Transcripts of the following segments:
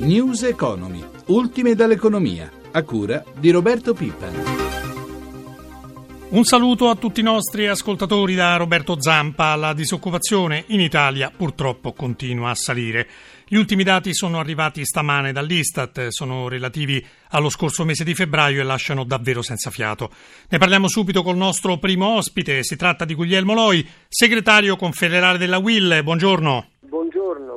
News Economy, ultime dall'economia, a cura di Roberto Pippa. Un saluto a tutti i nostri ascoltatori da Roberto Zampa. La disoccupazione in Italia purtroppo continua a salire. Gli ultimi dati sono arrivati stamane dall'Istat, sono relativi allo scorso mese di febbraio e lasciano davvero senza fiato. Ne parliamo subito col nostro primo ospite, si tratta di Guglielmo Loi, segretario confederale della WIL. Buongiorno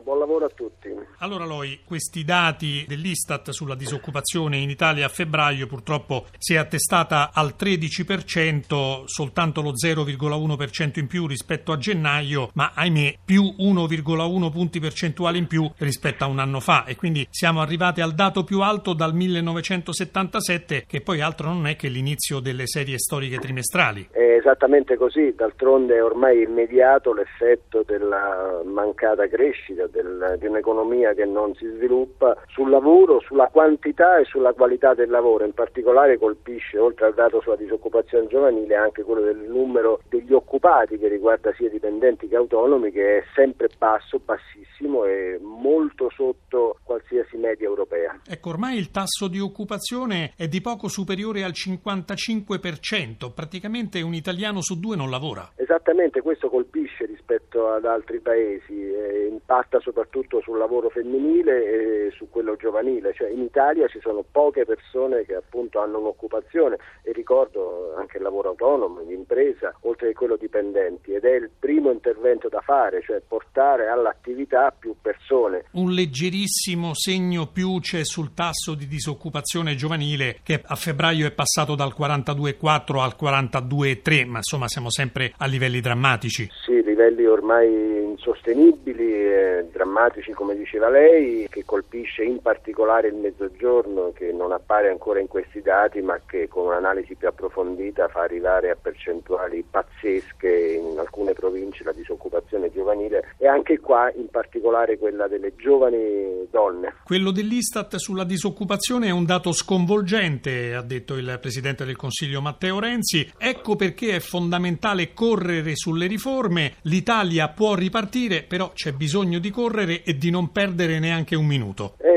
buon lavoro a tutti. Allora Loi, questi dati dell'Istat sulla disoccupazione in Italia a febbraio purtroppo si è attestata al 13%, soltanto lo 0,1% in più rispetto a gennaio, ma ahimè più 1,1 punti percentuali in più rispetto a un anno fa e quindi siamo arrivati al dato più alto dal 1977 che poi altro non è che l'inizio delle serie storiche trimestrali. È esattamente così, d'altronde è ormai immediato l'effetto della mancata crescita del, di un'economia che non si sviluppa sul lavoro, sulla quantità e sulla qualità del lavoro, in particolare colpisce oltre al dato sulla disoccupazione giovanile anche quello del numero degli occupati che riguarda sia dipendenti che autonomi che è sempre basso, bassissimo e molto sotto qualsiasi media europea. Ecco, ormai il tasso di occupazione è di poco superiore al 55%, praticamente un italiano su due non lavora. Esattamente, questo colpisce rispetto ad altri paesi, eh, impatta soprattutto sul lavoro femminile e su quello giovanile, cioè in Italia ci sono poche persone che appunto hanno un'occupazione e ricordo anche il lavoro autonomo, l'impresa, oltre che quello dipendenti ed è il primo intervento da fare, cioè portare all'attività più persone. Un leggerissimo segno più c'è sul tasso di disoccupazione giovanile che a febbraio è passato dal 42,4 al 42,3, ma insomma siamo sempre a livelli drammatici. Sì, livelli ormai insostenibili, e drammatici come diceva lei, che colpisce in particolare il mezzogiorno che non appare ancora in questi dati ma che con un'analisi più approfondita fa arrivare a percentuali pazzesche in alcune province la disoccupazione giovanile e anche qua in particolare quella delle giovani donne. Quello dell'Istat sulla disoccupazione è un dato sconvolgente, ha detto il Presidente del Consiglio Matteo Renzi. Ecco perché è fondamentale correre sulle riforme. L'Italia può ripartire, però c'è bisogno di correre e di non perdere neanche un minuto. Così,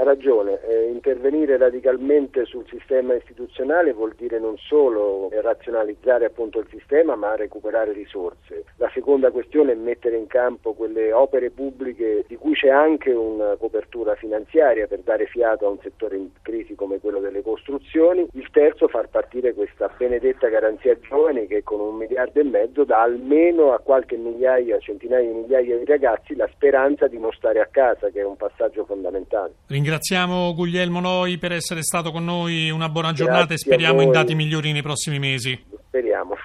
ha ragione. Eh, intervenire radicalmente sul sistema istituzionale vuol dire non solo razionalizzare appunto il sistema, ma recuperare risorse. La seconda questione è mettere in campo quelle opere pubbliche di cui c'è anche una copertura finanziaria per dare fiato a un settore in crisi come quello delle costruzioni. Il terzo, far partire questa benedetta garanzia giovani che con un miliardo e mezzo dà almeno a qualche migliaia, centinaia di migliaia di ragazzi la speranza di non stare a casa, che è un passaggio fondamentale. Ringraziamo Guglielmo Noi per essere stato con noi, una buona giornata Grazie e speriamo in dati migliori nei prossimi mesi. Speriamo.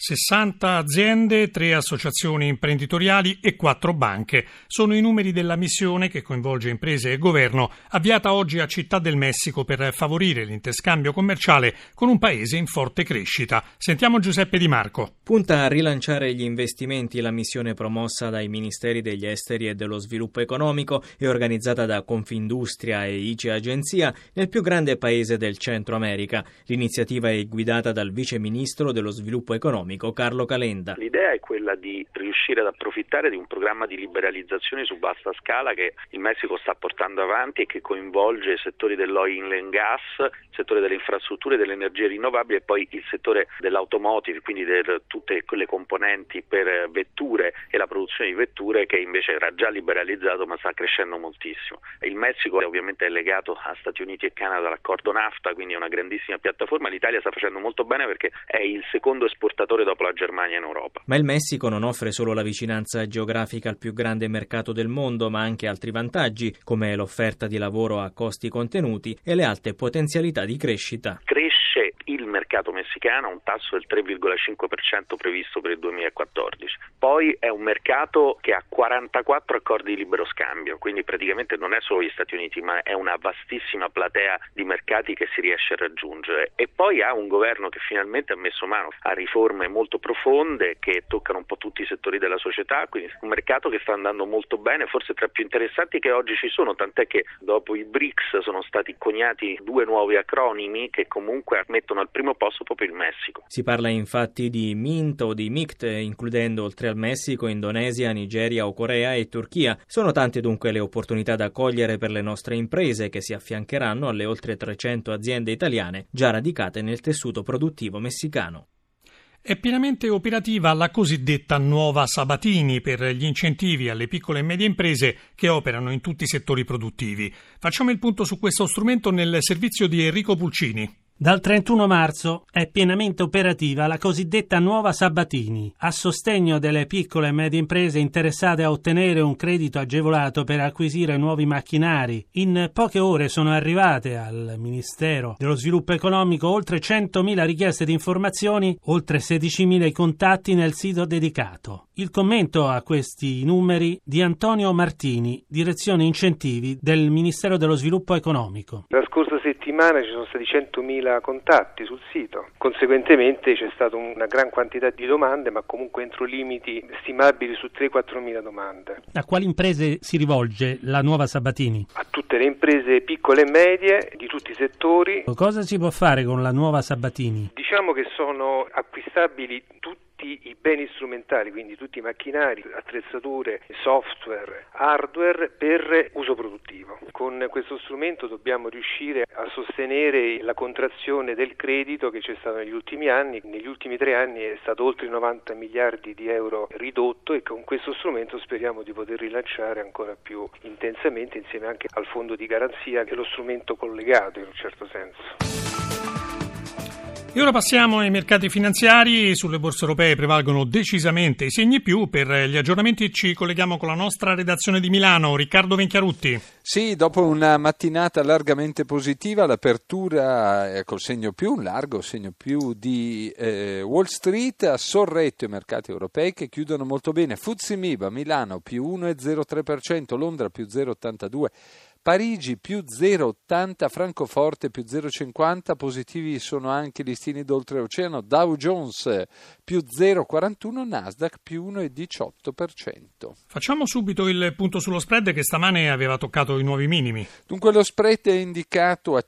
60 aziende, 3 associazioni imprenditoriali e 4 banche. Sono i numeri della missione che coinvolge imprese e governo, avviata oggi a Città del Messico per favorire l'interscambio commerciale con un paese in forte crescita. Sentiamo Giuseppe Di Marco. Punta a rilanciare gli investimenti la missione promossa dai Ministeri degli Esteri e dello Sviluppo Economico e organizzata da Confindustria e ICE Agenzia nel più grande paese del Centro America. L'iniziativa è guidata dal Vice Ministro dello Sviluppo Economico economico Carlo Calenda. L'idea è quella di riuscire ad approfittare di un programma di liberalizzazione su vasta scala che il Messico sta portando avanti e che coinvolge i settori dell'oil and gas, il settore delle infrastrutture e delle energie rinnovabili e poi il settore dell'automotive, quindi di tutte quelle componenti per vetture e la produzione di vetture che invece era già liberalizzato ma sta crescendo moltissimo. Il Messico ovviamente è legato a Stati Uniti e Canada all'accordo NAFTA, quindi è una grandissima piattaforma. L'Italia sta facendo molto bene perché è il secondo esportatore settore dopo la Germania in Europa. Ma il Messico non offre solo la vicinanza geografica al più grande mercato del mondo, ma anche altri vantaggi, come l'offerta di lavoro a costi contenuti e le alte potenzialità di crescita. Il mercato messicano a un tasso del 3,5% previsto per il 2014. Poi è un mercato che ha 44 accordi di libero scambio, quindi praticamente non è solo gli Stati Uniti, ma è una vastissima platea di mercati che si riesce a raggiungere. E poi ha un governo che finalmente ha messo mano a riforme molto profonde che toccano un po' tutti i settori della società, quindi un mercato che sta andando molto bene, forse tra i più interessanti che oggi ci sono, tant'è che dopo i BRICS sono stati coniati due nuovi acronimi che comunque mettono al primo proposto proprio il Messico. Si parla infatti di MINT o di MICT, includendo oltre al Messico, Indonesia, Nigeria o Corea e Turchia. Sono tante dunque le opportunità da cogliere per le nostre imprese che si affiancheranno alle oltre 300 aziende italiane già radicate nel tessuto produttivo messicano. È pienamente operativa la cosiddetta nuova Sabatini per gli incentivi alle piccole e medie imprese che operano in tutti i settori produttivi. Facciamo il punto su questo strumento nel servizio di Enrico Pulcini. Dal 31 marzo è pienamente operativa la cosiddetta nuova Sabatini, a sostegno delle piccole e medie imprese interessate a ottenere un credito agevolato per acquisire nuovi macchinari. In poche ore sono arrivate al Ministero dello Sviluppo Economico oltre 100.000 richieste di informazioni, oltre 16.000 contatti nel sito dedicato. Il commento a questi numeri di Antonio Martini, direzione incentivi del Ministero dello Sviluppo Economico. La scorsa ci sono stati 100.000 contatti sul sito. Conseguentemente c'è stata una gran quantità di domande, ma comunque entro limiti stimabili su 3-4 mila domande. A quali imprese si rivolge la nuova Sabatini? A tutte le imprese piccole e medie di tutti i settori. Cosa si può fare con la nuova Sabatini? Diciamo che sono acquistabili tutti tutti i beni strumentali, quindi tutti i macchinari, attrezzature, software, hardware per uso produttivo. Con questo strumento dobbiamo riuscire a sostenere la contrazione del credito che c'è stato negli ultimi anni. Negli ultimi tre anni è stato oltre 90 miliardi di euro ridotto e con questo strumento speriamo di poter rilanciare ancora più intensamente insieme anche al fondo di garanzia che è lo strumento collegato in un certo senso. E ora passiamo ai mercati finanziari. Sulle borse europee prevalgono decisamente i segni più. Per gli aggiornamenti ci colleghiamo con la nostra redazione di Milano. Riccardo Venchiarutti. Sì, dopo una mattinata largamente positiva, l'apertura col segno più, un largo segno più di eh, Wall Street ha sorretto i mercati europei che chiudono molto bene. Fuzzi Miba, Milano più 1,03%, Londra più 0,82%. Parigi più 0,80, Francoforte più 0,50, positivi sono anche i listini d'oltreoceano, Dow Jones più 0,41, Nasdaq più 1,18%. Facciamo subito il punto sullo spread che stamane aveva toccato i nuovi minimi. Dunque lo spread è indicato a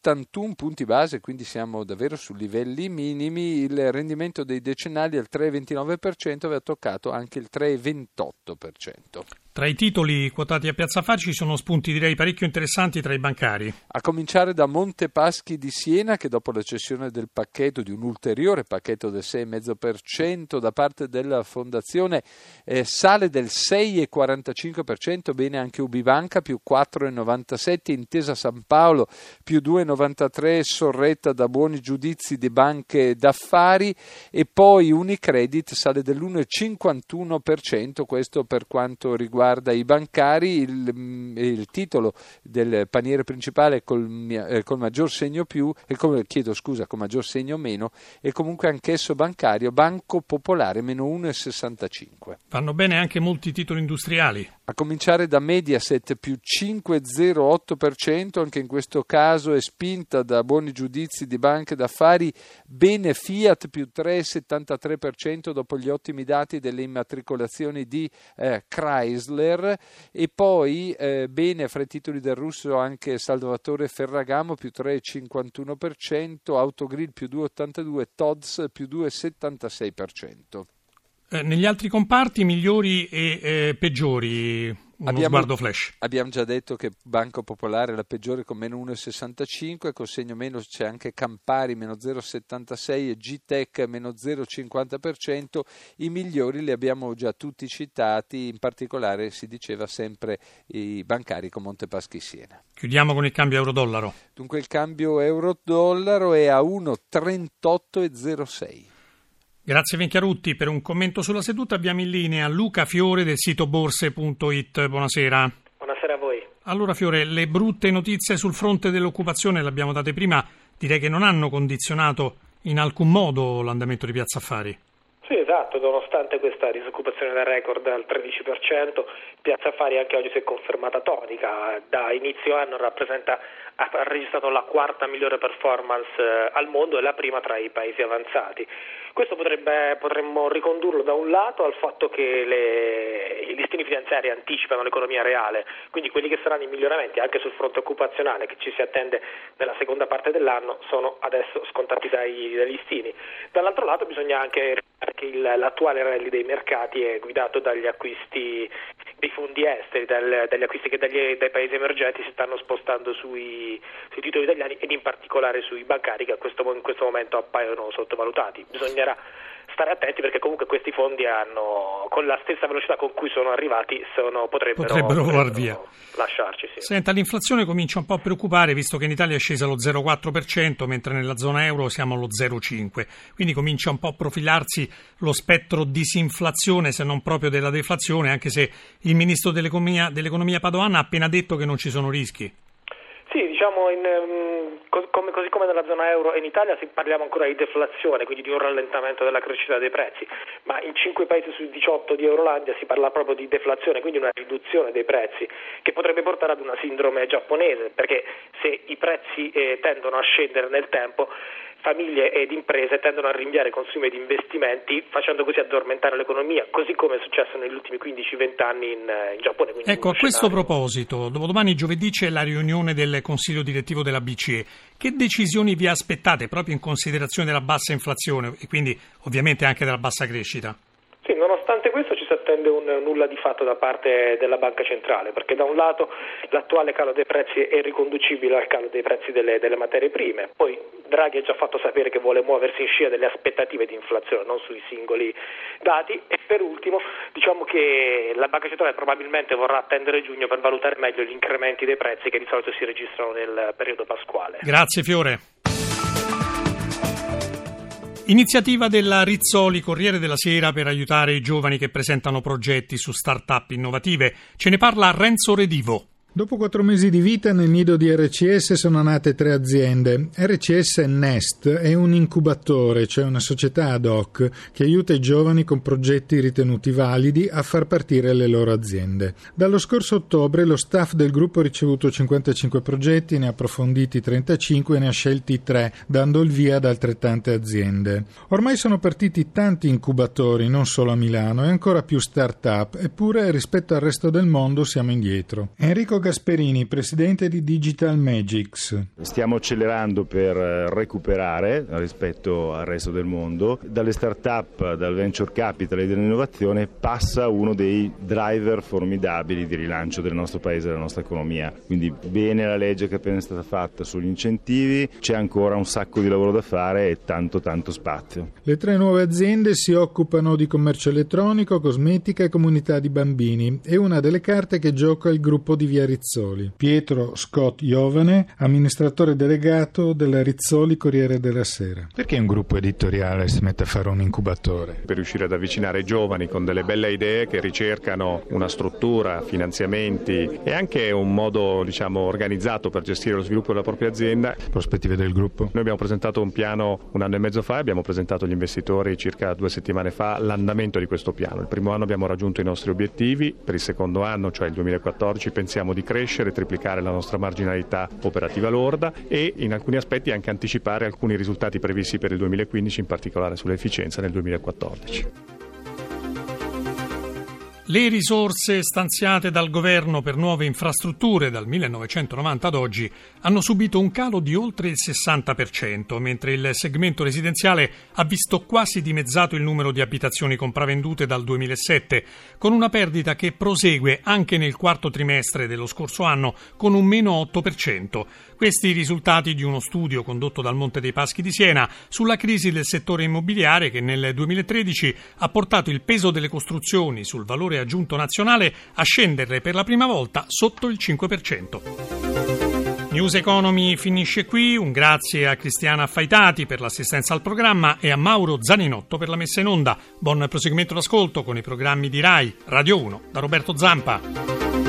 171 punti base, quindi siamo davvero su livelli minimi, il rendimento dei decennali al 3,29% aveva toccato anche il 3,28%. Tra i titoli quotati a Piazza Affari ci sono spunti direi parecchio interessanti tra i bancari. A cominciare da Montepaschi di Siena che dopo la cessione del pacchetto, di un ulteriore pacchetto del 6,5% da parte della fondazione eh, sale del 6,45%, bene anche Ubibanca più 4,97%, Intesa San Paolo più 2,93%, sorretta da buoni giudizi di banche d'affari e poi Unicredit sale dell'1,51%, questo per quanto riguarda i bancari, il, mm, il titolo del paniere principale col, eh, col maggior segno più, eh, come, chiedo scusa, con maggior segno meno, e comunque anch'esso bancario, Banco Popolare meno 1,65. Vanno bene anche molti titoli industriali. A cominciare da Mediaset più 5,08%, anche in questo caso è spinta da buoni giudizi di banche d'affari, bene Fiat più 3,73% dopo gli ottimi dati delle immatricolazioni di eh, Chrysler e poi eh, bene fra i titoli del russo anche Salvatore Ferragamo più 3,51%, Autogrill più 2,82%, Todds più 2,76%. Eh, negli altri comparti migliori e eh, peggiori uno abbiamo, sguardo flash. Abbiamo già detto che Banco Popolare è la peggiore con meno 1,65, col segno meno c'è anche Campari meno 0,76 e Gtech meno 0,50%. I migliori li abbiamo già tutti citati, in particolare si diceva sempre i bancari con Montepaschi Siena. Chiudiamo con il cambio euro-dollaro. Dunque il cambio euro-dollaro è a 1,38,06. Grazie Venchiarutti. Per un commento sulla seduta abbiamo in linea Luca Fiore del sito borse.it. Buonasera. Buonasera a voi. Allora Fiore, le brutte notizie sul fronte dell'occupazione le abbiamo date prima, direi che non hanno condizionato in alcun modo l'andamento di Piazza Affari. Sì, esatto, nonostante questa disoccupazione da record al 13%, Piazza Affari anche oggi si è confermata tonica, da inizio anno rappresenta, ha registrato la quarta migliore performance eh, al mondo e la prima tra i paesi avanzati. Questo potrebbe, potremmo ricondurlo da un lato al fatto che le, i listini finanziari anticipano l'economia reale, quindi quelli che saranno i miglioramenti anche sul fronte occupazionale che ci si attende nella seconda parte dell'anno sono adesso scontati dai, dai listini. Dall'altro lato bisogna anche che il, l'attuale rally dei mercati è guidato dagli acquisti dei fondi esteri, dal, dagli acquisti che dagli, dai paesi emergenti si stanno spostando sui, sui, titoli italiani ed in particolare sui bancari che questo, in questo momento appaiono sottovalutati. Bisognerà stare attenti perché comunque questi fondi hanno, con la stessa velocità con cui sono arrivati, sono, potrebbero, potrebbero volar via. Lasciarci, sì. Senta, l'inflazione comincia un po' a preoccupare visto che in Italia è scesa allo 0,4%, mentre nella zona euro siamo allo 0,5%. Quindi comincia un po' a profilarsi lo spettro disinflazione, se non proprio della deflazione, anche se il ministro dell'economia, dell'economia Padoan ha appena detto che non ci sono rischi. Sì, diciamo in, um, come, così come nella zona euro e in Italia parliamo ancora di deflazione, quindi di un rallentamento della crescita dei prezzi, ma in 5 paesi su 18 di Eurolandia si parla proprio di deflazione, quindi una riduzione dei prezzi che potrebbe portare ad una sindrome giapponese, perché se i prezzi eh, tendono a scendere nel tempo famiglie ed imprese tendono a rinviare consumi ed investimenti facendo così addormentare l'economia, così come è successo negli ultimi 15-20 anni in, eh, in Giappone. Ecco, a questo proposito, dopodomani giovedì c'è la riunione del Consiglio direttivo della BCE. Che decisioni vi aspettate proprio in considerazione della bassa inflazione e quindi ovviamente anche della bassa crescita? Sì, nonostante questo ci si attende un nulla di fatto da parte della Banca Centrale, perché da un lato l'attuale calo dei prezzi è riconducibile al calo dei prezzi delle, delle materie prime, poi Draghi ha già fatto sapere che vuole muoversi in scia delle aspettative di inflazione, non sui singoli dati e per ultimo diciamo che la Banca Centrale probabilmente vorrà attendere giugno per valutare meglio gli incrementi dei prezzi che di solito si registrano nel periodo pasquale. Grazie Fiore. Iniziativa della Rizzoli Corriere della Sera per aiutare i giovani che presentano progetti su start-up innovative. Ce ne parla Renzo Redivo. Dopo quattro mesi di vita nel nido di RCS sono nate tre aziende. RCS Nest è un incubatore, cioè una società ad hoc che aiuta i giovani con progetti ritenuti validi a far partire le loro aziende. Dallo scorso ottobre lo staff del gruppo ha ricevuto 55 progetti, ne ha approfonditi 35 e ne ha scelti 3, dando il via ad altrettante aziende. Ormai sono partiti tanti incubatori, non solo a Milano, e ancora più start-up, eppure rispetto al resto del mondo siamo indietro. Enrico Gasperini, presidente di Digital Magics. Stiamo accelerando per eh, recuperare rispetto al resto del mondo. Dalle start-up, dal venture capital e dall'innovazione passa uno dei driver formidabili di rilancio del nostro paese e della nostra economia. Quindi bene la legge che è appena stata fatta sugli incentivi, c'è ancora un sacco di lavoro da fare e tanto tanto spazio. Le tre nuove aziende si occupano di commercio elettronico, cosmetica e comunità di bambini e una delle carte che gioca il gruppo di Via Rizzoli. Pietro Scott Iovane, amministratore delegato della Rizzoli Corriere della Sera. Perché un gruppo editoriale si mette a fare un incubatore? Per riuscire ad avvicinare i giovani con delle belle idee che ricercano una struttura, finanziamenti e anche un modo diciamo, organizzato per gestire lo sviluppo della propria azienda. Prospettive del gruppo? Noi abbiamo presentato un piano un anno e mezzo fa e abbiamo presentato agli investitori circa due settimane fa l'andamento di questo piano. Il primo anno abbiamo raggiunto i nostri obiettivi, per il secondo anno, cioè il 2014, pensiamo di di crescere, triplicare la nostra marginalità operativa lorda e in alcuni aspetti anche anticipare alcuni risultati previsti per il 2015, in particolare sull'efficienza nel 2014. Le risorse stanziate dal governo per nuove infrastrutture dal 1990 ad oggi hanno subito un calo di oltre il 60%, mentre il segmento residenziale ha visto quasi dimezzato il numero di abitazioni compravendute dal 2007, con una perdita che prosegue anche nel quarto trimestre dello scorso anno con un meno 8%. Questi i risultati di uno studio condotto dal Monte dei Paschi di Siena sulla crisi del settore immobiliare che nel 2013 ha portato il peso delle costruzioni sul valore aggiunto nazionale a scendere per la prima volta sotto il 5%. News Economy finisce qui, un grazie a Cristiana Affaitati per l'assistenza al programma e a Mauro Zaninotto per la messa in onda. Buon proseguimento d'ascolto con i programmi di RAI Radio 1 da Roberto Zampa.